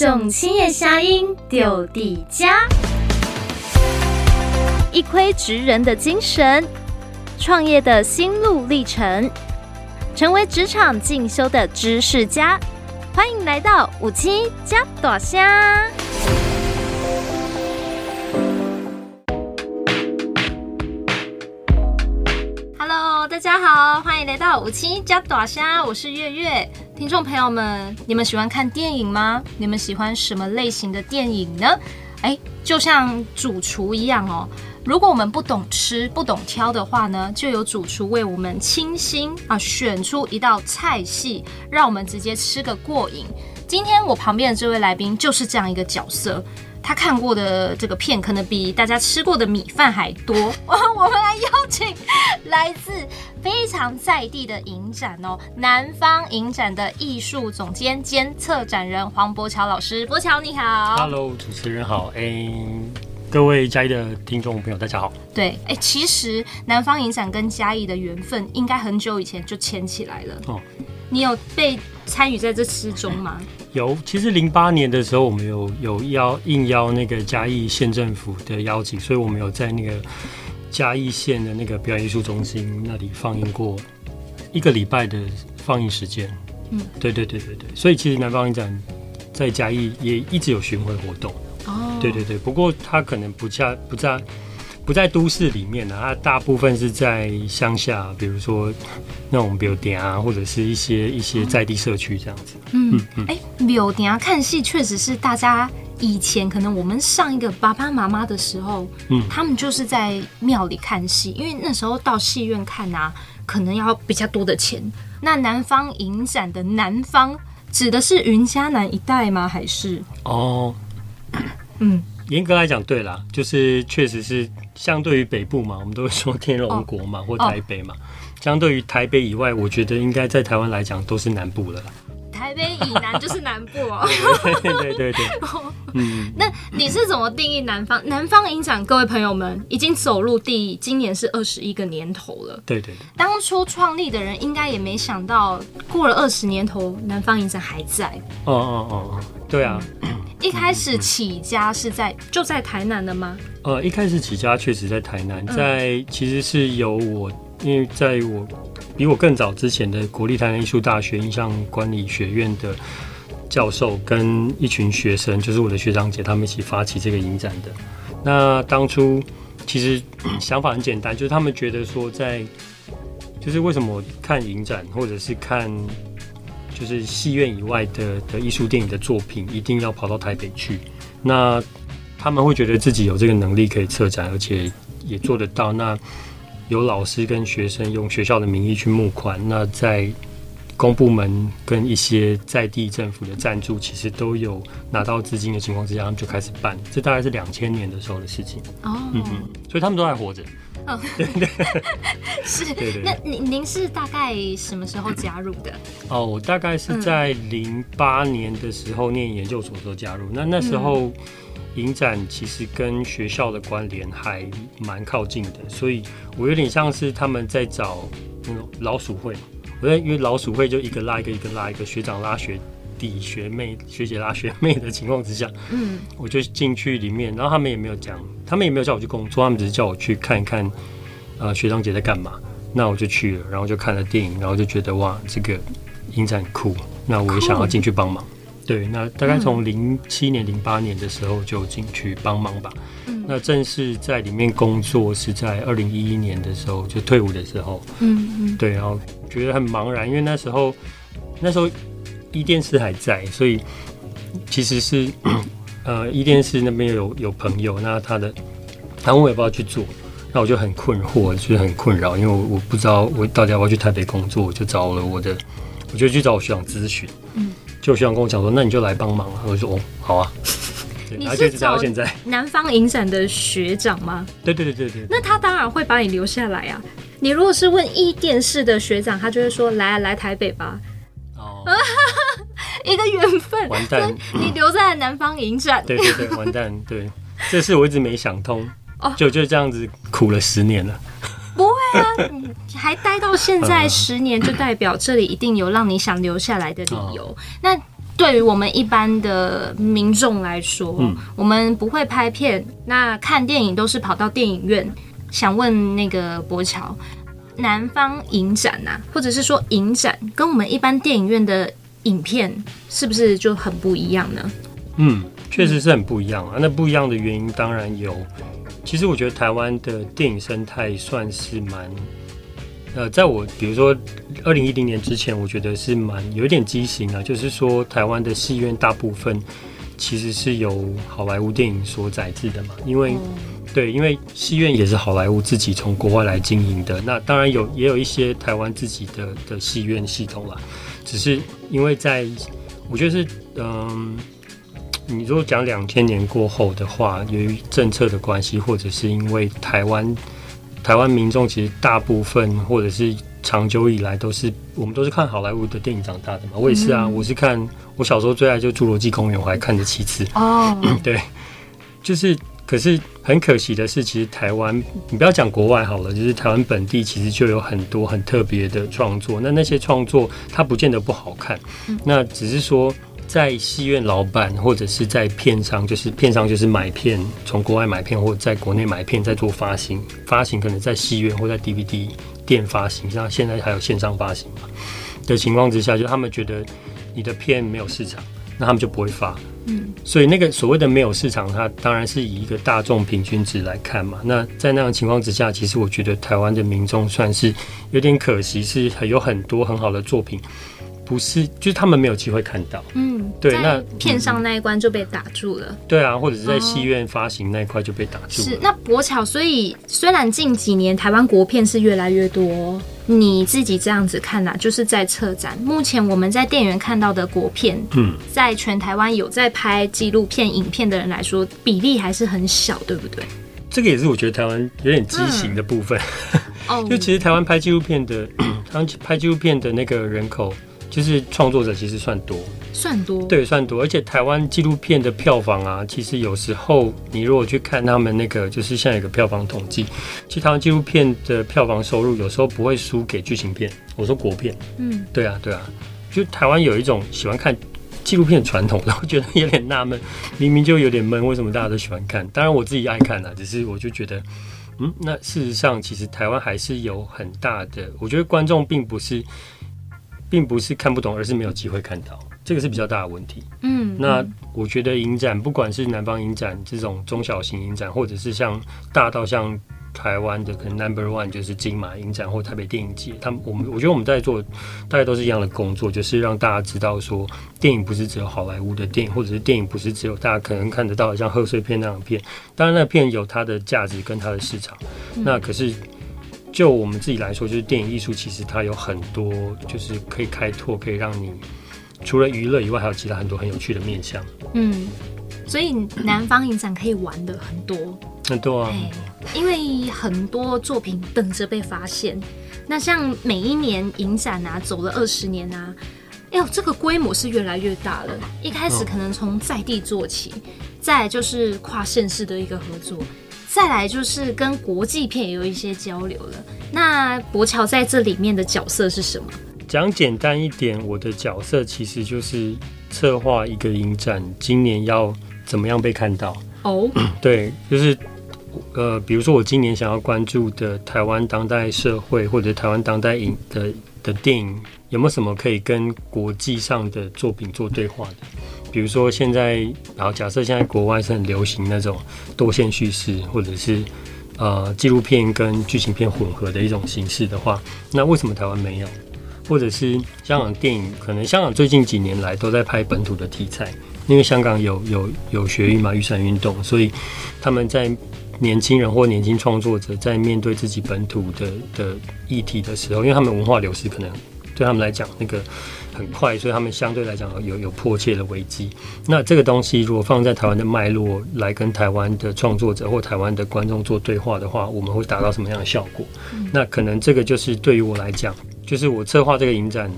送青叶虾英丢底家，一窥职人的精神，创业的心路历程，成为职场进修的知识家。欢迎来到五七加朵虾。到五七加大虾，我是月月。听众朋友们，你们喜欢看电影吗？你们喜欢什么类型的电影呢？哎，就像主厨一样哦。如果我们不懂吃、不懂挑的话呢，就有主厨为我们清心啊选出一道菜系，让我们直接吃个过瘾。今天我旁边的这位来宾就是这样一个角色。他看过的这个片，可能比大家吃过的米饭还多。我们来邀请来自非常在地的影展哦，南方影展的艺术总监兼策展人黄博乔老师。博乔你好，Hello，主持人好，哎、欸，各位嘉义的听众朋友大家好。对，哎、欸，其实南方影展跟嘉义的缘分应该很久以前就牵起来了。哦，你有被参与在这之中吗？有，其实零八年的时候，我们有有邀应邀那个嘉义县政府的邀请，所以我们有在那个嘉义县的那个表演艺术中心那里放映过一个礼拜的放映时间。嗯，对对对对对，所以其实南方影展在嘉义也一直有巡回活动。哦，对对对，不过它可能不在不在。不在都市里面呢，它大部分是在乡下，比如说那种庙埕啊，或者是一些一些在地社区这样子。嗯嗯，哎、嗯，庙埕、欸、看戏确实是大家以前可能我们上一个爸爸妈妈的时候，嗯，他们就是在庙里看戏，因为那时候到戏院看啊，可能要比较多的钱。那南方影展的南方指的是云嘉南一带吗？还是？哦，嗯。严格来讲，对啦，就是确实是相对于北部嘛，我们都会说天龙国嘛，哦、或台北嘛。哦、相对于台北以外，我觉得应该在台湾来讲都是南部了啦。台北以南就是南部哦。对对对对。嗯，那你是怎么定义南方？南方影展，各位朋友们已经走入第今年是二十一个年头了。对对对。当初创立的人应该也没想到，过了二十年头，南方影展还在。哦哦哦哦，对啊。嗯 一开始起家是在就在台南的吗？呃，一开始起家确实在台南，在其实是由我，因为在我比我更早之前的国立台南艺术大学印象管理学院的教授跟一群学生，就是我的学长姐，他们一起发起这个影展的。那当初其实想法很简单，就是他们觉得说，在就是为什么看影展或者是看。就是戏院以外的的艺术电影的作品，一定要跑到台北去。那他们会觉得自己有这个能力可以策展，而且也做得到。那有老师跟学生用学校的名义去募款，那在公部门跟一些在地政府的赞助，其实都有拿到资金的情况之下，他们就开始办。这大概是两千年的时候的事情。哦，嗯嗯，所以他们都还活着。哦，对对，是。对对。那您您是大概什么时候加入的？哦，我大概是在零八年的时候念研究所的时候加入。那那时候影展其实跟学校的关联还蛮靠近的，所以我有点像是他们在找那种老鼠会。我在因为老鼠会就一个拉一个，一个拉一个，学长拉学弟，学妹学姐拉学妹的情况之下，嗯，我就进去里面，然后他们也没有讲。他们也没有叫我去工作，他们只是叫我去看一看，呃，学长姐在干嘛。那我就去了，然后就看了电影，然后就觉得哇，这个影展酷。那我也想要进去帮忙。对，那大概从零七年、零八年的时候就进去帮忙吧。嗯。那正式在里面工作是在二零一一年的时候，就退伍的时候。嗯嗯。对，然后觉得很茫然，因为那时候那时候伊甸诗还在，所以其实是。呃，伊甸诗那边有有朋友，那他的他问我要不要去做，那我就很困惑，就是很困扰，因为我我不知道我到底要不要去台北工作，我就找了我的，我就去找我学长咨询，嗯，就学长跟我讲说，那你就来帮忙啊，我就说哦，好啊，你是找现在南方影展的学长吗？对对对对对，那他当然会把你留下来啊。你如果是问一电视的学长，他就会说来啊，来台北吧。哦。一个缘分，完蛋！你留在南方影展，对对对，完蛋！对，这事我一直没想通，哦，就就这样子苦了十年了。不会啊，你 还待到现在十年，就代表这里一定有让你想留下来的理由。那对于我们一般的民众来说，嗯，我们不会拍片，那看电影都是跑到电影院。想问那个柏乔，南方影展呐、啊，或者是说影展，跟我们一般电影院的影片是不是就很不一样呢？嗯，确实是很不一样啊。那不一样的原因当然有，其实我觉得台湾的电影生态算是蛮，呃，在我比如说二零一零年之前，我觉得是蛮有一点畸形啊，就是说台湾的戏院大部分其实是由好莱坞电影所载制的嘛，因为。对，因为戏院也是好莱坞自己从国外来经营的。那当然有，也有一些台湾自己的的戏院系统啦。只是因为在，我觉得是，嗯，你如果讲两千年过后的话，由于政策的关系，或者是因为台湾台湾民众其实大部分或者是长久以来都是我们都是看好莱坞的电影长大的嘛。我也是啊，嗯、我是看我小时候最爱就《侏罗纪公园》，我还看了七次。哦，对，就是。可是很可惜的是，其实台湾，你不要讲国外好了，就是台湾本地其实就有很多很特别的创作。那那些创作它不见得不好看，那只是说在戏院老板或者是在片商，就是片商就是买片从国外买片或者在国内买片在做发行，发行可能在戏院或在 DVD 店发行，像现在还有线上发行嘛的情况之下，就他们觉得你的片没有市场，那他们就不会发。嗯，所以那个所谓的没有市场，它当然是以一个大众平均值来看嘛。那在那样情况之下，其实我觉得台湾的民众算是有点可惜，是有很多很好的作品，不是就是他们没有机会看到。嗯，对，那片上那一关就被打住了。对啊，或者是在戏院发行那一块就被打住了。是，那博巧，所以虽然近几年台湾国片是越来越多。你自己这样子看呐、啊，就是在策展。目前我们在电影院看到的国片，嗯，在全台湾有在拍纪录片、影片的人来说，比例还是很小，对不对？这个也是我觉得台湾有点畸形的部分。就其实台湾拍纪录片的，当拍纪录片的那个人口。就是创作者其实算多，算多，对，算多。而且台湾纪录片的票房啊，其实有时候你如果去看他们那个，就是现在有个票房统计，其实台湾纪录片的票房收入有时候不会输给剧情片。我说国片，嗯，对啊，对啊，就台湾有一种喜欢看纪录片传统，然后觉得有点纳闷，明明就有点闷，为什么大家都喜欢看？当然我自己爱看啊，只是我就觉得，嗯，那事实上其实台湾还是有很大的，我觉得观众并不是。并不是看不懂，而是没有机会看到，这个是比较大的问题。嗯，那我觉得影展，不管是南方影展这种中小型影展，或者是像大到像台湾的可能 Number One 就是金马影展或台北电影节，他们我们我觉得我们在做大家都是一样的工作，就是让大家知道说，电影不是只有好莱坞的电影，或者是电影不是只有大家可能看得到的像贺岁片那样的片，当然那片有它的价值跟它的市场，嗯、那可是。就我们自己来说，就是电影艺术，其实它有很多，就是可以开拓，可以让你除了娱乐以外，还有其他很多很有趣的面向。嗯，所以南方影展可以玩的很多很多啊，因为很多作品等着被发现。那像每一年影展啊，走了二十年啊，哎呦，这个规模是越来越大了。一开始可能从在地做起，再就是跨县市的一个合作。再来就是跟国际片也有一些交流了。那柏乔在这里面的角色是什么？讲简单一点，我的角色其实就是策划一个影展，今年要怎么样被看到？哦，对，就是呃，比如说我今年想要关注的台湾当代社会或者台湾当代影的的电影，有没有什么可以跟国际上的作品做对话的？比如说现在，然后假设现在国外是很流行那种多线叙事，或者是呃纪录片跟剧情片混合的一种形式的话，那为什么台湾没有？或者是香港电影，可能香港最近几年来都在拍本土的题材，因为香港有有有学运嘛，雨伞运动，所以他们在年轻人或年轻创作者在面对自己本土的的议题的时候，因为他们文化流失可能对他们来讲那个。很快，所以他们相对来讲有有迫切的危机。那这个东西如果放在台湾的脉络来跟台湾的创作者或台湾的观众做对话的话，我们会达到什么样的效果？嗯、那可能这个就是对于我来讲，就是我策划这个影展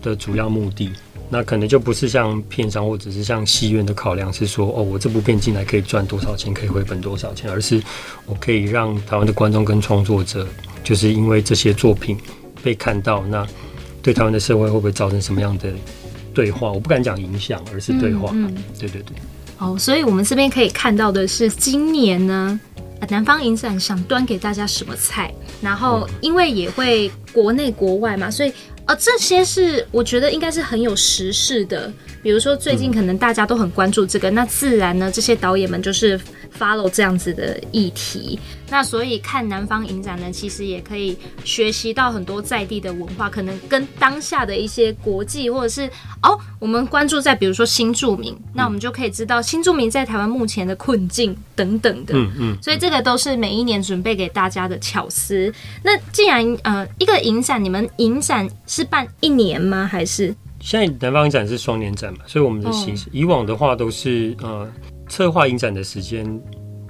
的主要目的。那可能就不是像片商或者是像戏院的考量，是说哦，我这部片进来可以赚多少钱，可以回本多少钱，而是我可以让台湾的观众跟创作者，就是因为这些作品被看到，那。对台湾的社会会不会造成什么样的对对话，我不敢讲影响，而是对话。嗯，嗯对对对。哦，所以我们这边可以看到的是，今年呢，南方影展想端给大家什么菜？然后因为也会国内国外嘛，所以呃，这些是我觉得应该是很有时事的。比如说最近可能大家都很关注这个，那自然呢，这些导演们就是。Follow 这样子的议题，那所以看南方影展呢，其实也可以学习到很多在地的文化，可能跟当下的一些国际或者是哦，我们关注在比如说新住民，那我们就可以知道新住民在台湾目前的困境等等的，嗯嗯，所以这个都是每一年准备给大家的巧思。那既然呃一个影展，你们影展是办一年吗？还是现在南方影展是双年展嘛？所以我们的形式、哦、以往的话都是呃。策划影展的时间，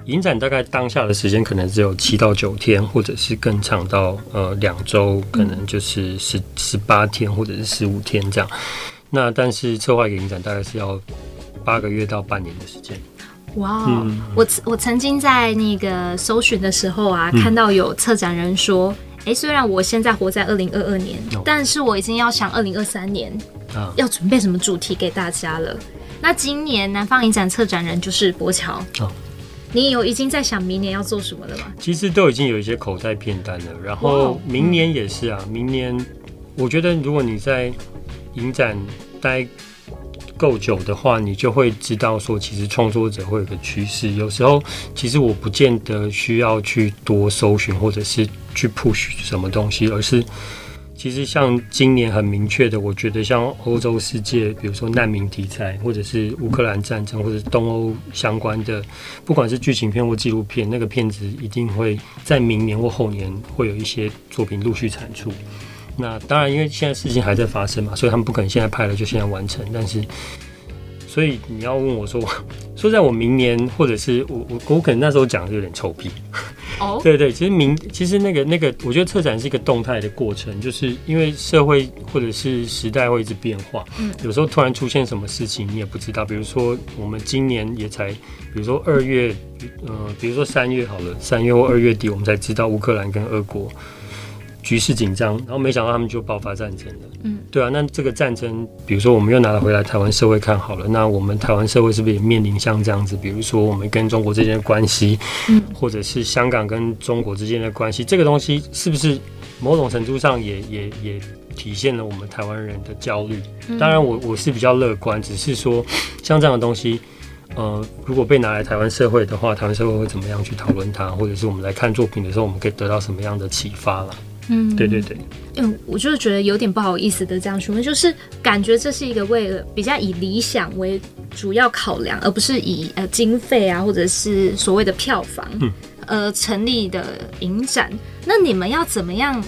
影展大概当下的时间可能只有七到九天，或者是更长到呃两周，可能就是十十八天或者是十五天这样。那但是策划一个影展大概是要八个月到半年的时间。哇、wow, 嗯，我我曾经在那个搜寻的时候啊，看到有策展人说，哎、虽然我现在活在二零二二年、哦，但是我已经要想二零二三年啊，要准备什么主题给大家了。那今年南方影展策展人就是博乔哦，你有已经在想明年要做什么了吗？其实都已经有一些口袋片单了，然后明年也是啊。嗯、明年我觉得如果你在影展待够久的话，你就会知道说，其实创作者会有个趋势。有时候其实我不见得需要去多搜寻或者是去 push 什么东西，而是。其实像今年很明确的，我觉得像欧洲世界，比如说难民题材，或者是乌克兰战争，或者是东欧相关的，不管是剧情片或纪录片，那个片子一定会在明年或后年会有一些作品陆续产出。那当然，因为现在事情还在发生嘛，所以他们不可能现在拍了就现在完成。但是，所以你要问我说，说在我明年，或者是我我我可能那时候讲的有点臭屁。哦、oh.，对对，其实明其实那个那个，我觉得策展是一个动态的过程，就是因为社会或者是时代会一直变化，嗯，有时候突然出现什么事情你也不知道，比如说我们今年也才，比如说二月，呃，比如说三月好了，三月或二月底我们才知道乌克兰跟俄国。局势紧张，然后没想到他们就爆发战争了。嗯，对啊，那这个战争，比如说我们又拿了回来台湾社会看好了，那我们台湾社会是不是也面临像这样子？比如说我们跟中国之间的关系，嗯，或者是香港跟中国之间的关系，这个东西是不是某种程度上也也也体现了我们台湾人的焦虑？当然我，我我是比较乐观，只是说像这样的东西，呃，如果被拿来台湾社会的话，台湾社会会怎么样去讨论它？或者是我们来看作品的时候，我们可以得到什么样的启发了？嗯，对对对，嗯，我就是觉得有点不好意思的这样询问，就是感觉这是一个为了比较以理想为主要考量，而不是以呃经费啊或者是所谓的票房，嗯，呃成立的影展。那你们要怎么样？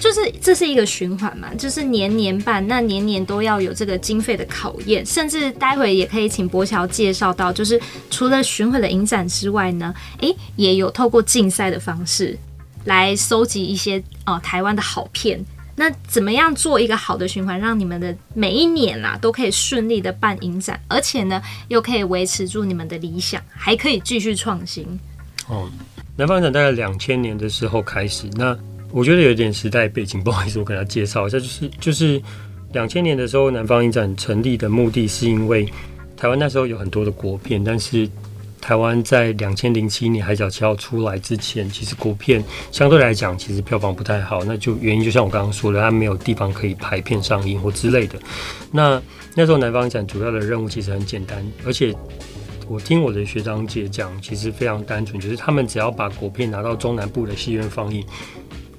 就是这是一个循环嘛，就是年年办，那年年都要有这个经费的考验，甚至待会也可以请柏乔介绍到，就是除了巡回的影展之外呢，诶，也有透过竞赛的方式。来收集一些呃台湾的好片，那怎么样做一个好的循环，让你们的每一年啦都可以顺利的办影展，而且呢又可以维持住你们的理想，还可以继续创新。哦，南方影展大概两千年的时候开始，那我觉得有点时代背景，不好意思，我给他介绍一下，就是就是两千年的时候，南方影展成立的目的是因为台湾那时候有很多的国片，但是。台湾在两千零七年《海角七号》出来之前，其实国片相对来讲，其实票房不太好。那就原因就像我刚刚说的，它没有地方可以排片上映或之类的。那那时候南方影展主要的任务其实很简单，而且我听我的学长姐讲，其实非常单纯，就是他们只要把国片拿到中南部的戏院放映，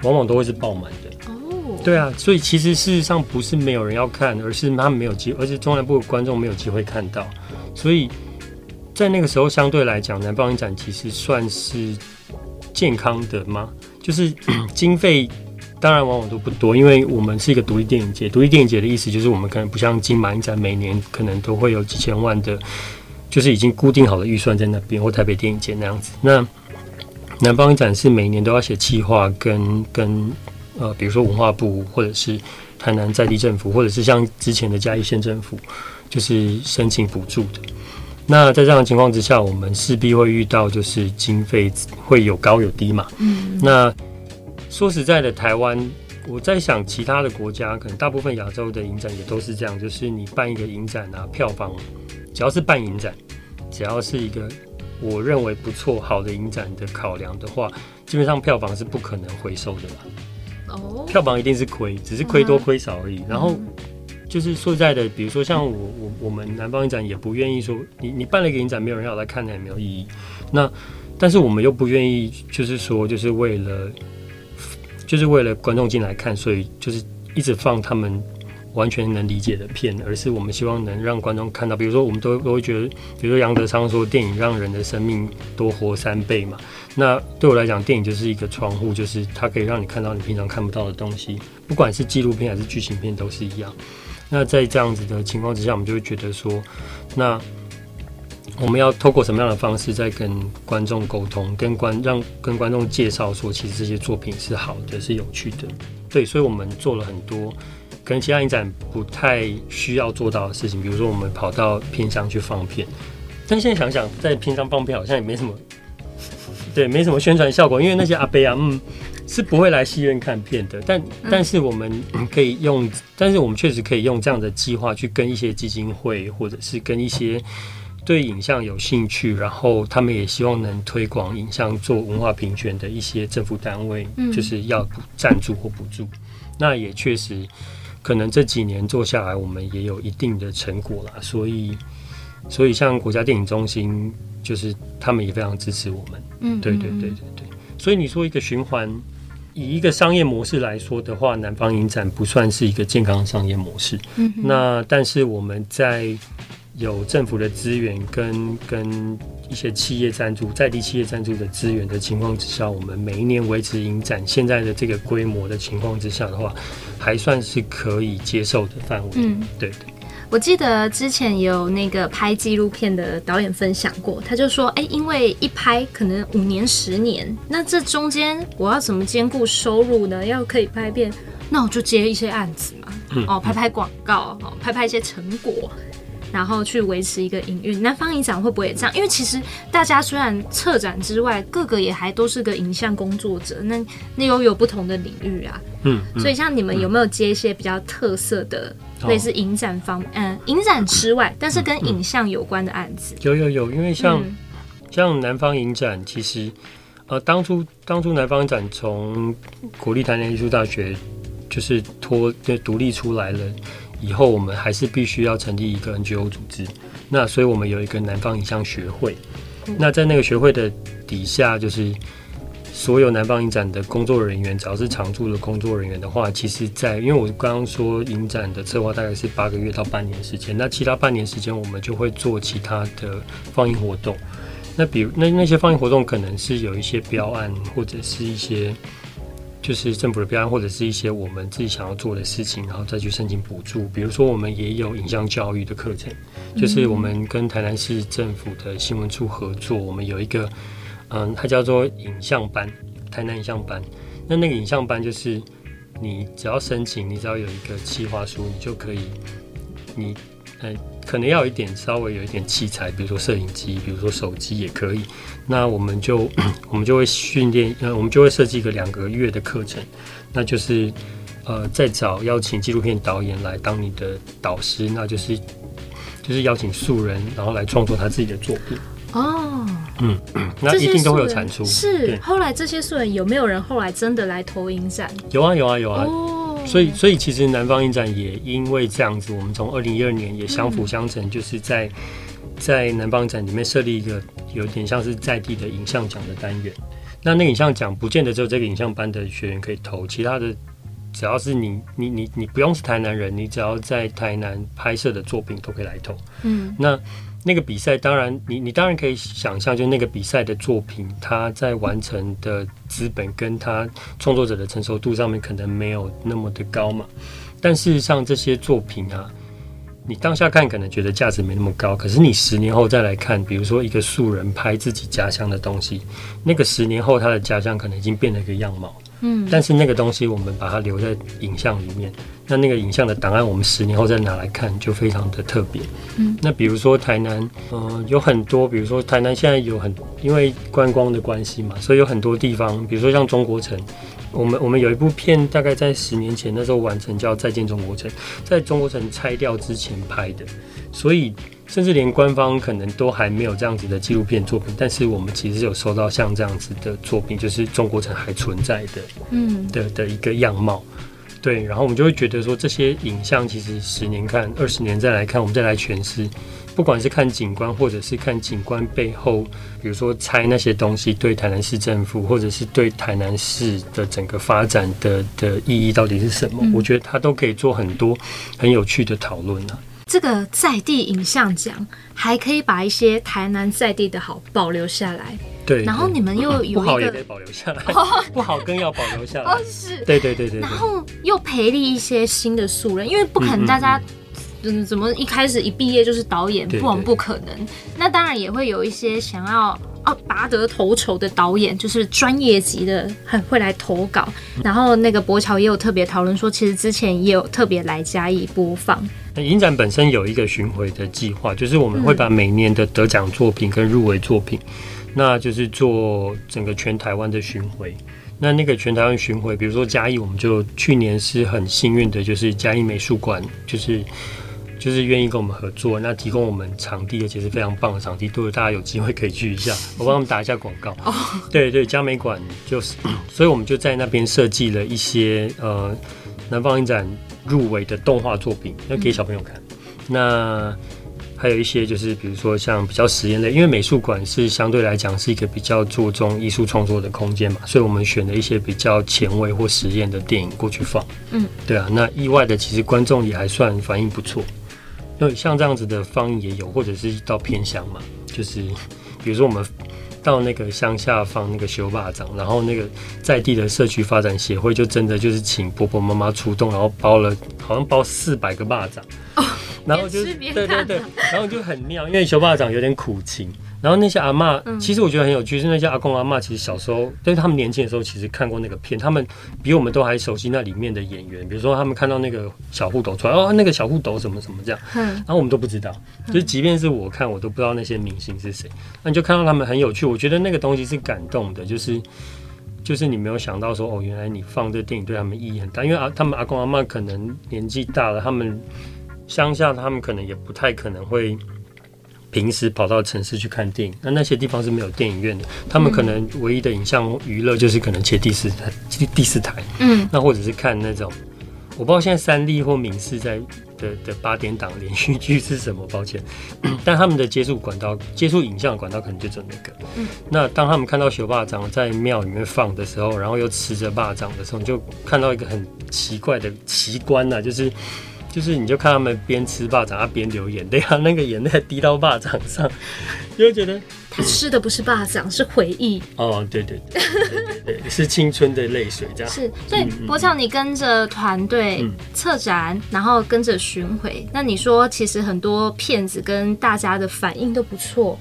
往往都会是爆满的。哦，对啊，所以其实事实上不是没有人要看，而是他们没有机，而且中南部的观众没有机会看到，所以。在那个时候，相对来讲，南方影展其实算是健康的吗？就是 经费当然往往都不多，因为我们是一个独立电影节。独立电影节的意思就是，我们可能不像金马影展，每年可能都会有几千万的，就是已经固定好的预算在那边，或台北电影节那样子。那南方影展是每年都要写企划，跟跟呃，比如说文化部，或者是台南在地政府，或者是像之前的嘉义县政府，就是申请补助的。那在这样的情况之下，我们势必会遇到就是经费会有高有低嘛。嗯。那说实在的，台湾我在想，其他的国家可能大部分亚洲的影展也都是这样，就是你办一个影展啊，票房只要是办影展，只要是一个我认为不错好的影展的考量的话，基本上票房是不可能回收的嘛。哦，票房一定是亏，只是亏多亏少而已。然后就是说实在的，比如说像我我我们南方影展也不愿意说，你你办了一个影展，没有人要来看，那也没有意义。那但是我们又不愿意，就是说就是为了。就是为了观众进来看，所以就是一直放他们完全能理解的片，而是我们希望能让观众看到。比如说，我们都都会觉得，比如说杨德昌说，电影让人的生命多活三倍嘛。那对我来讲，电影就是一个窗户，就是它可以让你看到你平常看不到的东西，不管是纪录片还是剧情片都是一样。那在这样子的情况之下，我们就会觉得说，那。我们要透过什么样的方式在跟观众沟通，跟观让跟观众介绍说，其实这些作品是好的，是有趣的。对，所以我们做了很多跟其他影展不太需要做到的事情，比如说我们跑到片商去放片。但现在想想，在片商放片好像也没什么，对，没什么宣传效果，因为那些阿伯啊，嗯，是不会来戏院看片的。但但是我们可以用，但是我们确实可以用这样的计划去跟一些基金会，或者是跟一些。对影像有兴趣，然后他们也希望能推广影像做文化平权的一些政府单位，嗯、就是要赞助或补助。那也确实，可能这几年做下来，我们也有一定的成果啦。所以，所以像国家电影中心，就是他们也非常支持我们。嗯，对对对对对。所以你说一个循环，以一个商业模式来说的话，南方影展不算是一个健康商业模式。嗯，那但是我们在。有政府的资源跟跟一些企业赞助，在地企业赞助的资源的情况之下，我们每一年维持影展现在的这个规模的情况之下的话，还算是可以接受的范围。嗯，对对。我记得之前有那个拍纪录片的导演分享过，他就说：“哎、欸，因为一拍可能五年、十年，那这中间我要怎么兼顾收入呢？要可以拍片，那我就接一些案子嘛，嗯、哦，拍拍广告，哦，拍拍一些成果。”然后去维持一个营运，南方影展会不会也这样？因为其实大家虽然策展之外，各个也还都是个影像工作者，那那又有，不同的领域啊。嗯，嗯，所以像你们有没有接一些比较特色的，嗯、类似影展方，嗯，影展之外，但是跟影像有关的案子？有有有，因为像、嗯、像南方影展，其实呃，当初当初南方影展从国立台南艺术大学就是脱就独立出来了。以后我们还是必须要成立一个 NGO 组织，那所以我们有一个南方影像学会。那在那个学会的底下，就是所有南方影展的工作人员，只要是常驻的工作人员的话，其实在，在因为我刚刚说影展的策划大概是八个月到半年时间，那其他半年时间我们就会做其他的放映活动。那比如那那些放映活动可能是有一些标案或者是一些。就是政府的标案，或者是一些我们自己想要做的事情，然后再去申请补助。比如说，我们也有影像教育的课程，就是我们跟台南市政府的新闻处合作，我们有一个，嗯，它叫做影像班，台南影像班。那那个影像班就是，你只要申请，你只要有一个企划书，你就可以，你，呃。可能要有一点稍微有一点器材，比如说摄影机，比如说手机也可以。那我们就 我们就会训练，呃，我们就会设计一个两个月的课程，那就是呃，再找邀请纪录片导演来当你的导师，那就是就是邀请素人，然后来创作他自己的作品。哦，嗯，那一定都会有产出。是，后来这些素人有没有人后来真的来投影展？有啊，有啊，有啊。哦所以，所以其实南方影展也因为这样子，我们从二零一二年也相辅相成，就是在在南方展里面设立一个有点像是在地的影像奖的单元。那那影像奖不见得只有这个影像班的学员可以投，其他的只要是你你你你不用是台南人，你只要在台南拍摄的作品都可以来投。嗯，那。那个比赛，当然你，你当然可以想象，就那个比赛的作品，他在完成的资本跟他创作者的成熟度上面，可能没有那么的高嘛。但事实上，这些作品啊，你当下看可能觉得价值没那么高，可是你十年后再来看，比如说一个素人拍自己家乡的东西，那个十年后他的家乡可能已经变了一个样貌。嗯，但是那个东西我们把它留在影像里面，那那个影像的档案，我们十年后再拿来看，就非常的特别。嗯，那比如说台南，嗯、呃，有很多，比如说台南现在有很，因为观光的关系嘛，所以有很多地方，比如说像中国城，我们我们有一部片，大概在十年前那时候完成，叫《再见中国城》，在中国城拆掉之前拍的，所以甚至连官方可能都还没有这样子的纪录片作品，但是我们其实有收到像这样子的作品，就是中国城还存在的，嗯，的的一个样貌。对，然后我们就会觉得说，这些影像其实十年看、二十年再来看，我们再来诠释，不管是看景观，或者是看景观背后，比如说拆那些东西对台南市政府，或者是对台南市的整个发展的的意义到底是什么？嗯、我觉得它都可以做很多很有趣的讨论呢、啊。这个在地影像奖还可以把一些台南在地的好保留下来。对，然后你们又有一个 不好也得保留下来，哦、不好更要保留下来。哦，是，对对对对。然后又培力一些新的素人，因为不可能大家嗯怎么一开始一毕业就是导演，不不可能。那当然也会有一些想要拔得头筹的导演，就是专业级的，很会来投稿。然后那个博乔也有特别讨论说，其实之前也有特别来加以播放。影展本身有一个巡回的计划，就是我们会把每年的得奖作品跟入围作品。那就是做整个全台湾的巡回。那那个全台湾巡回，比如说嘉义，我们就去年是很幸运的，就是嘉义美术馆，就是就是愿意跟我们合作，那提供我们场地，而且是非常棒的场地，都有大家有机会可以去一下。我帮他们打一下广告。哦对对，嘉美馆就是，所以我们就在那边设计了一些呃南方影展入围的动画作品，要给小朋友看。那还有一些就是，比如说像比较实验类，因为美术馆是相对来讲是一个比较注重艺术创作的空间嘛，所以我们选了一些比较前卫或实验的电影过去放。嗯，对啊，那意外的其实观众也还算反应不错。因为像这样子的方言也有，或者是到偏乡嘛，就是比如说我们到那个乡下放那个修霸掌，然后那个在地的社区发展协会就真的就是请婆婆妈妈出动，然后包了好像包四百个霸掌。哦然后就对对对，然后就很妙，因为修霸掌有点苦情。然后那些阿嬷，其实我觉得很有趣，是那些阿公阿嬷，其实小时候，但是他们年轻的时候，其实看过那个片，他们比我们都还熟悉那里面的演员。比如说，他们看到那个小护斗出来，哦，那个小护斗什么什么这样，然后我们都不知道，就是即便是我看，我都不知道那些明星是谁。那你就看到他们很有趣，我觉得那个东西是感动的，就是就是你没有想到说，哦，原来你放这电影对他们意义很大，因为啊，他们阿公阿嬷可能年纪大了，他们。乡下他们可能也不太可能会平时跑到城市去看电影，那那些地方是没有电影院的，他们可能唯一的影像娱乐就是可能切第四台，第四台，嗯，那或者是看那种，我不知道现在三立或民视在的的八点档连续剧是什么，抱歉，但他们的接触管道、接触影像管道可能就只有那个，嗯，那当他们看到学霸掌在庙里面放的时候，然后又吃着霸掌的时候，你就看到一个很奇怪的奇观呐，就是。就是你就看他们边吃霸掌，他边流眼泪啊，那个眼泪滴到霸掌上，你 就觉得他吃的不是霸掌，是回忆。哦，对对对 是青春的泪水，这样。是，所以柏乔，你跟着团队策展，然后跟着巡回，那你说其实很多骗子跟大家的反应都不错，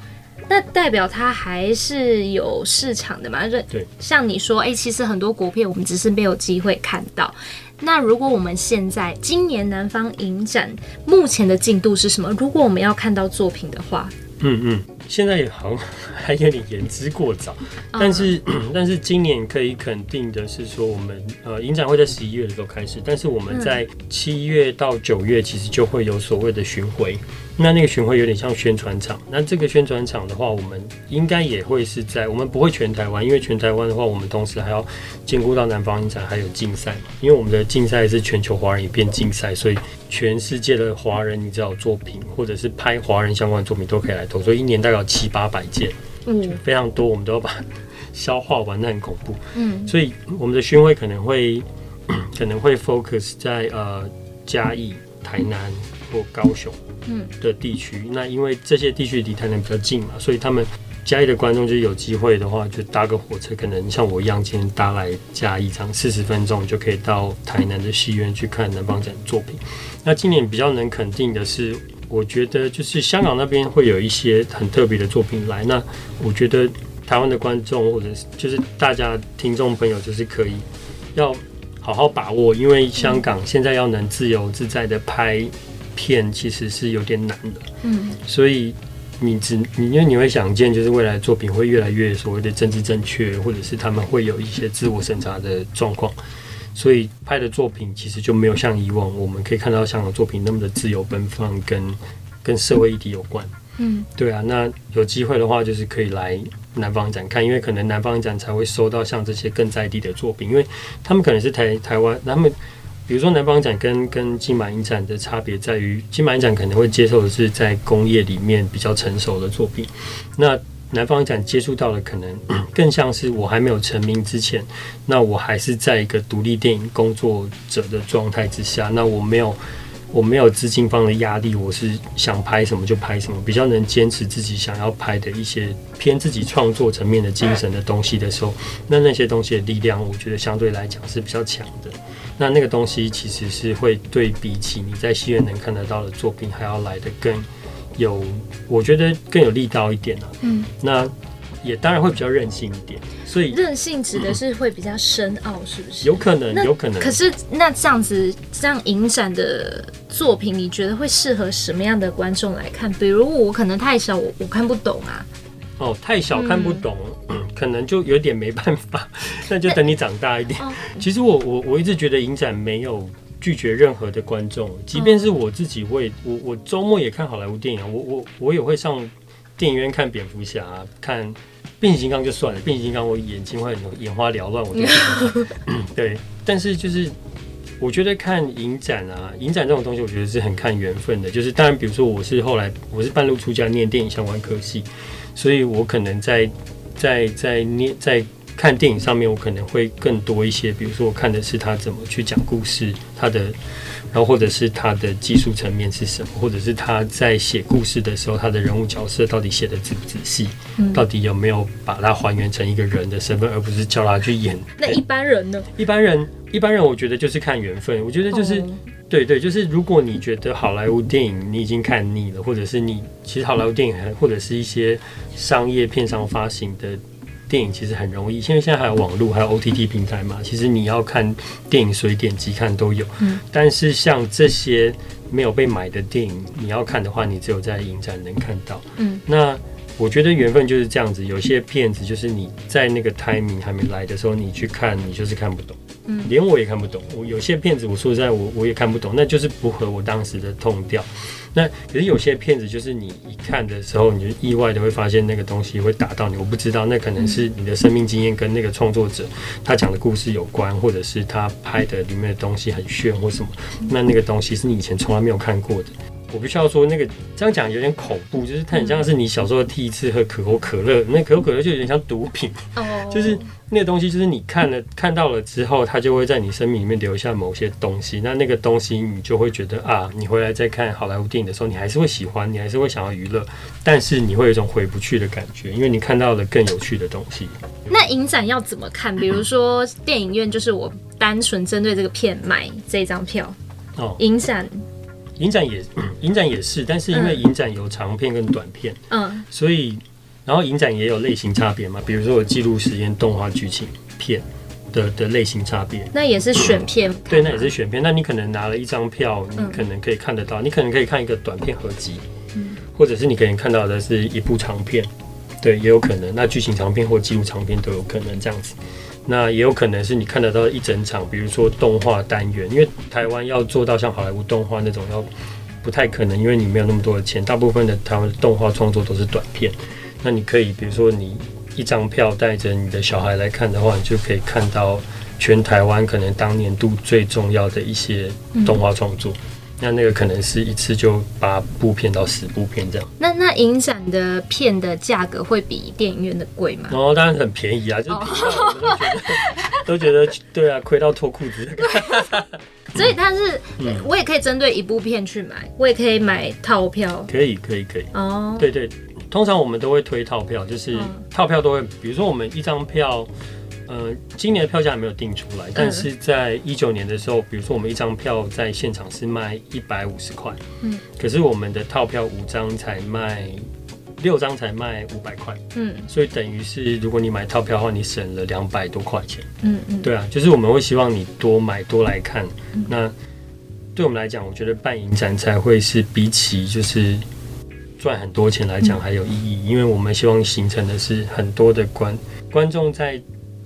那代表它还是有市场的嘛？对，像你说，哎、欸，其实很多国片我们只是没有机会看到。那如果我们现在今年南方影展目前的进度是什么？如果我们要看到作品的话，嗯嗯，现在也好像还有点言之过早，但是、嗯、但是今年可以肯定的是说，我们呃影展会在十一月的时候开始，但是我们在七月到九月其实就会有所谓的巡回。那那个巡回有点像宣传场，那这个宣传场的话，我们应该也会是在，我们不会全台湾，因为全台湾的话，我们同时还要兼顾到南方影展还有竞赛嘛，因为我们的竞赛是全球华人影片竞赛，所以全世界的华人你知道作品或者是拍华人相关的作品都可以来投，所以一年大概有七八百件，嗯，非常多，我们都要把消化完，那很恐怖，嗯，所以我们的巡回可能会可能会 focus 在呃嘉义、台南或高雄。嗯的地区，那因为这些地区离台南比较近嘛，所以他们嘉义的观众就有机会的话，就搭个火车，可能像我一样，今天搭来嘉义，这样四十分钟就可以到台南的戏院去看南方展作品。那今年比较能肯定的是，我觉得就是香港那边会有一些很特别的作品来。那我觉得台湾的观众或者就是大家听众朋友，就是可以要好好把握，因为香港现在要能自由自在的拍。片其实是有点难的，嗯，所以你只你因为你会想见，就是未来作品会越来越所谓的政治正确，或者是他们会有一些自我审查的状况，所以拍的作品其实就没有像以往我们可以看到香港作品那么的自由奔放，跟跟社会议题有关。嗯，对啊，那有机会的话，就是可以来南方展看，因为可能南方展才会收到像这些更在地的作品，因为他们可能是台台湾，他们。比如说南方展跟跟金马影展的差别在于，金马影展可能会接受的是在工业里面比较成熟的作品，那南方展接触到的可能更像是我还没有成名之前，那我还是在一个独立电影工作者的状态之下，那我没有我没有资金方的压力，我是想拍什么就拍什么，比较能坚持自己想要拍的一些偏自己创作层面的精神的东西的时候，那那些东西的力量，我觉得相对来讲是比较强的。那那个东西其实是会对比起你在戏院能看得到的作品还要来的更有，我觉得更有力道一点啊。嗯，那也当然会比较任性一点。所以任性指的是会比较深奥，是不是？有可能，有可能。可是那这样子这样影展的作品，你觉得会适合什么样的观众来看？比如我可能太小，我我看不懂啊。哦，太小看不懂。嗯可能就有点没办法，那就等你长大一点。其实我我我一直觉得影展没有拒绝任何的观众，即便是我自己会，我我周末也看好莱坞电影啊，我我我也会上电影院看蝙蝠侠，看变形金刚就算了，变形金刚我眼睛会眼花缭乱，我就 对。但是就是我觉得看影展啊，影展这种东西，我觉得是很看缘分的。就是当然，比如说我是后来我是半路出家念电影相关科系，所以我可能在。在在念在看电影上面，我可能会更多一些。比如说，我看的是他怎么去讲故事，他的，然后或者是他的技术层面是什么，或者是他在写故事的时候，他的人物角色到底写的仔不仔细，嗯，到底有没有把它还原成一个人的身份，而不是叫他去演。那一般人呢？一般人，一般人，我觉得就是看缘分。我觉得就是。Oh. 对对，就是如果你觉得好莱坞电影你已经看腻了，或者是你其实好莱坞电影还或者是一些商业片商发行的电影，其实很容易，因为现在还有网络，还有 OTT 平台嘛，其实你要看电影随点击看都有。嗯。但是像这些没有被买的电影，你要看的话，你只有在影展能看到。嗯。那我觉得缘分就是这样子，有些片子就是你在那个 timing 还没来的时候，你去看，你就是看不懂。连我也看不懂，我有些片子，我说实在，我我也看不懂，那就是不合我当时的痛调。那可是有些片子，就是你一看的时候，你就意外的会发现那个东西会打到你。我不知道，那可能是你的生命经验跟那个创作者他讲的故事有关，或者是他拍的里面的东西很炫或什么。那那个东西是你以前从来没有看过的。我必须要说，那个这样讲有点恐怖，就是它很像是你小时候第一次喝可口可乐，那可口可乐就有点像毒品，就是那个东西，就是你看了看到了之后，它就会在你生命里面留下某些东西。那那个东西，你就会觉得啊，你回来再看好莱坞电影的时候，你还是会喜欢，你还是会想要娱乐，但是你会有一种回不去的感觉，因为你看到了更有趣的东西。那影展要怎么看？比如说电影院，就是我单纯针对这个片买这张票哦，影展。影展也，影展也是，但是因为影展有长片跟短片，嗯，所以，然后影展也有类型差别嘛，比如说有记录实验、动画、剧情片的的类型差别，那也是选片，对，那也是选片。那你可能拿了一张票，你可能可以看得到，你可能可以看一个短片合集，嗯，或者是你可能看到的是一部长片，对，也有可能。那剧情长片或记录长片都有可能这样子。那也有可能是你看得到一整场，比如说动画单元，因为台湾要做到像好莱坞动画那种，要不太可能，因为你没有那么多的钱。大部分的台湾的动画创作都是短片。那你可以，比如说你一张票带着你的小孩来看的话，你就可以看到全台湾可能当年度最重要的一些动画创作。嗯那那个可能是一次就八部片到十部片这样。那那影展的片的价格会比电影院的贵吗？哦，当然很便宜啊，就都觉得对啊，亏到脱裤子。所以它是，我也可以针对一部片去买，我也可以买套票。可以可以可以。哦，对对，通常我们都会推套票，就是套票都会，比如说我们一张票。呃，今年的票价还没有定出来，但是在一九年的时候，比如说我们一张票在现场是卖一百五十块，嗯，可是我们的套票五张才卖六张才卖五百块，嗯，所以等于是如果你买套票的话，你省了两百多块钱，嗯嗯，对啊，就是我们会希望你多买多来看，那对我们来讲，我觉得办影展才会是比起就是。赚很多钱来讲还有意义，因为我们希望形成的是很多的观观众在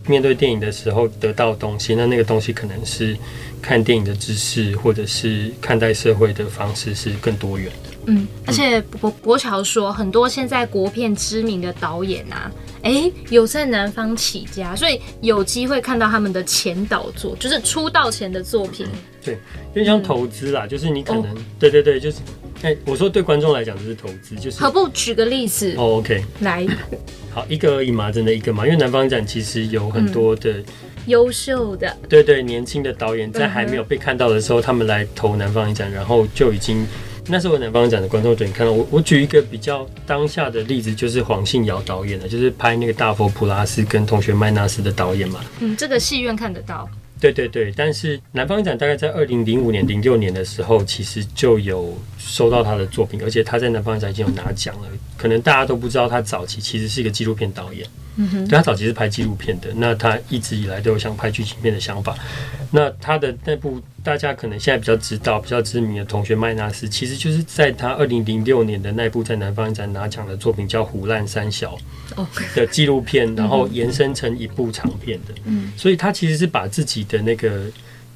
面对电影的时候得到东西，那那个东西可能是看电影的知识，或者是看待社会的方式是更多元的。嗯，而且国国乔说，很多现在国片知名的导演啊，哎、欸，有在南方起家，所以有机会看到他们的前导作，就是出道前的作品。对，因为像投资啦、嗯，就是你可能、哦，对对对，就是，哎、欸，我说对观众来讲就是投资，就是。何不举个例子？哦，OK，来，好，一个而已嘛，真的一个嘛，因为南方展其实有很多的优、嗯、秀的，对对，年轻的导演在还没有被看到的时候，嗯、他们来投南方影展，然后就已经。那时候南方展的观众就你看到我，我举一个比较当下的例子，就是黄信尧导演的，就是拍那个大佛普拉斯跟同学麦纳斯的导演嘛。嗯，这个戏院看得到。对对对，但是南方展大概在二零零五年、零六年的时候，其实就有收到他的作品，而且他在南方展已经有拿奖了。可能大家都不知道，他早期其实是一个纪录片导演。嗯哼，对，他早期是拍纪录片的，那他一直以来都有想拍剧情片的想法。那他的那部大家可能现在比较知道、比较知名的同学麦纳斯，其实就是在他二零零六年的那部在南方展拿奖的作品叫《胡烂三小》的纪录片，然后延伸成一部长片的。嗯，所以他其实是把自己的那个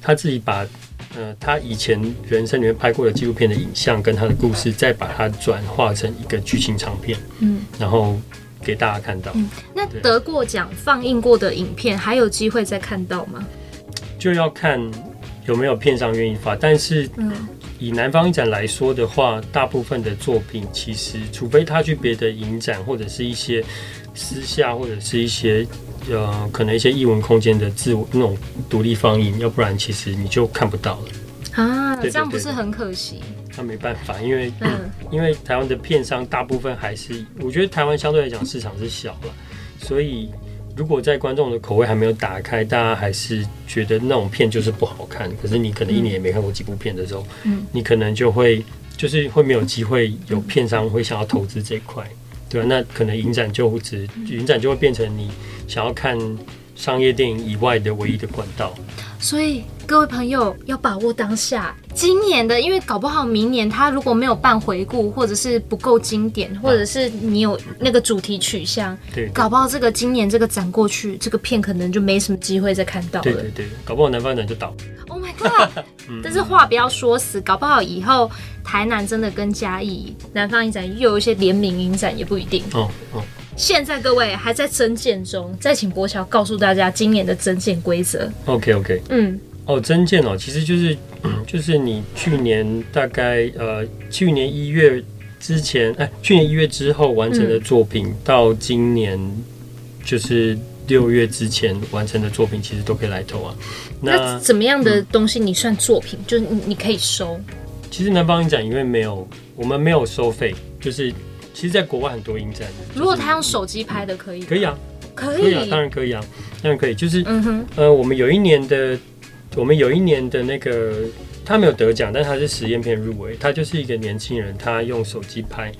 他自己把呃他以前人生里面拍过的纪录片的影像跟他的故事，再把它转化成一个剧情长片。嗯，然后。给大家看到。嗯，那得过奖放映过的影片还有机会再看到吗？就要看有没有片商愿意发。但是，以南方影展来说的话，大部分的作品其实，除非他去别的影展，或者是一些私下，或者是一些呃，可能一些艺文空间的自我那种独立放映，要不然其实你就看不到了。啊，这样不是很可惜？那没办法，因为、嗯、因为台湾的片商大部分还是，我觉得台湾相对来讲市场是小了，所以如果在观众的口味还没有打开，大家还是觉得那种片就是不好看。可是你可能一年也没看过几部片的时候，嗯，你可能就会就是会没有机会有片商会想要投资这一块，对吧？那可能影展就只影展就会变成你想要看商业电影以外的唯一的管道。所以各位朋友要把握当下，今年的，因为搞不好明年他如果没有办回顾，或者是不够经典，或者是你有那个主题取向，对，搞不好这个今年这个展过去，这个片可能就没什么机会再看到了。对对对，搞不好南方展就倒。Oh my god！但是话不要说死，搞不好以后台南真的跟嘉义南方影展又有一些联名影展也不一定。哦哦。现在各位还在增建中，再请博乔告诉大家今年的增建规则。OK OK，嗯，哦，征件哦，其实就是，就是你去年大概呃，去年一月之前，哎，去年一月之后完成的作品，嗯、到今年就是六月之前完成的作品，其实都可以来投啊。那，那怎么样的东西你算作品？嗯、就是你你可以收。其实南方影展因为没有，我们没有收费，就是。其实，在国外很多影展，如果他用手机拍的，可以？可以啊，可以，可以啊，当然可以啊，当然可以。就是，嗯哼，呃，我们有一年的，我们有一年的那个，他没有得奖，但他是实验片入围。他就是一个年轻人，他用手机拍，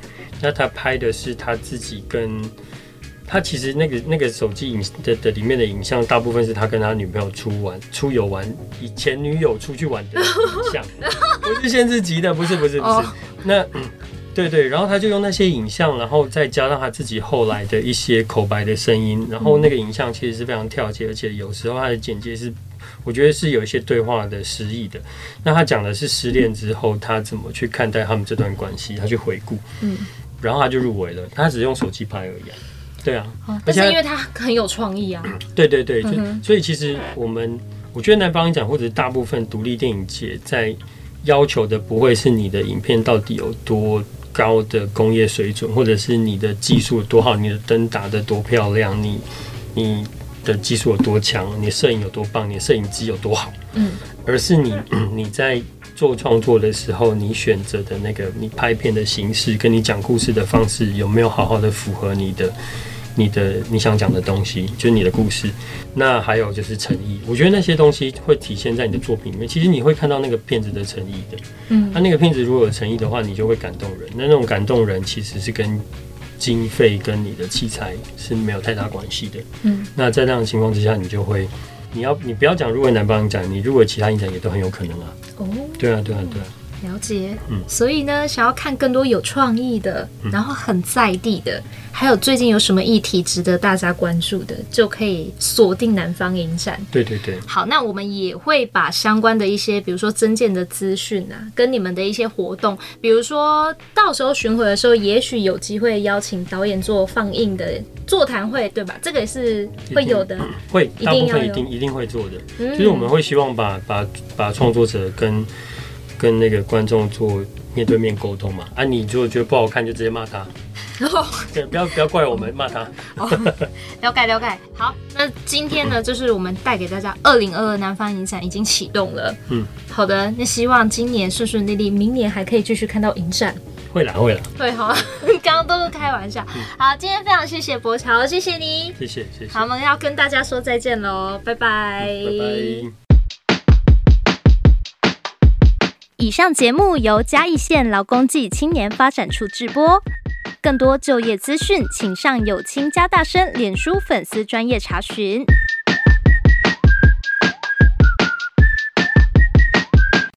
那他拍的是他自己跟他其实那个那个手机影的的里面的影像，大部分是他跟他女朋友出玩出游玩，以前女友出去玩的影像，不是限制级的，不是不是不是，哦、那。嗯对对，然后他就用那些影像，然后再加上他自己后来的一些口白的声音，然后那个影像其实是非常跳接，而且有时候他的剪接是，我觉得是有一些对话的诗意的。那他讲的是失恋之后他怎么去看待他们这段关系，他去回顾，嗯，然后他就入围了。他只是用手机拍而已啊，对啊，但是因为他很有创意啊，对对对，就所以其实我们我觉得南方影展或者大部分独立电影节在要求的不会是你的影片到底有多。高的工业水准，或者是你的技术有多好，你的灯打得多漂亮，你你的技术有多强，你摄影有多棒，你摄影机有多好，嗯，而是你你在做创作的时候，你选择的那个你拍片的形式，跟你讲故事的方式，有没有好好的符合你的。你的你想讲的东西，就是你的故事。那还有就是诚意，我觉得那些东西会体现在你的作品里面。其实你会看到那个片子的诚意的。嗯，那、啊、那个片子如果有诚意的话，你就会感动人。那那种感动人其实是跟经费跟你的器材是没有太大关系的。嗯，那在这样的情况之下，你就会，你要你不要讲入围南方影展，你入围其他影展也都很有可能啊。哦，对啊，对啊，对啊。了解，嗯，所以呢，想要看更多有创意的，然后很在地的，还有最近有什么议题值得大家关注的，就可以锁定南方影展。对对对。好，那我们也会把相关的一些，比如说增建的资讯啊，跟你们的一些活动，比如说到时候巡回的时候，也许有机会邀请导演做放映的座谈会，对吧？这个也是会有的，嗯、会，大部分一定一定会做的。嗯，就是我们会希望把把把创作者跟跟那个观众做面对面沟通嘛，啊，你如果觉得不好看，就直接骂他。然后 对，不要不要怪我们骂他。哦，了解了解。好，那今天呢，就是我们带给大家二零二二南方影展已经启动了。嗯，好的，那希望今年顺顺利利，明年还可以继续看到影展。会啦，会啦。对，好，刚刚都是开玩笑。好，今天非常谢谢博乔，谢谢你。谢谢谢谢。好，我们要跟大家说再见喽，拜拜。拜拜。以上节目由嘉义县劳工暨青年发展处直播。更多就业资讯，请上有青家大声脸书粉丝专业查询。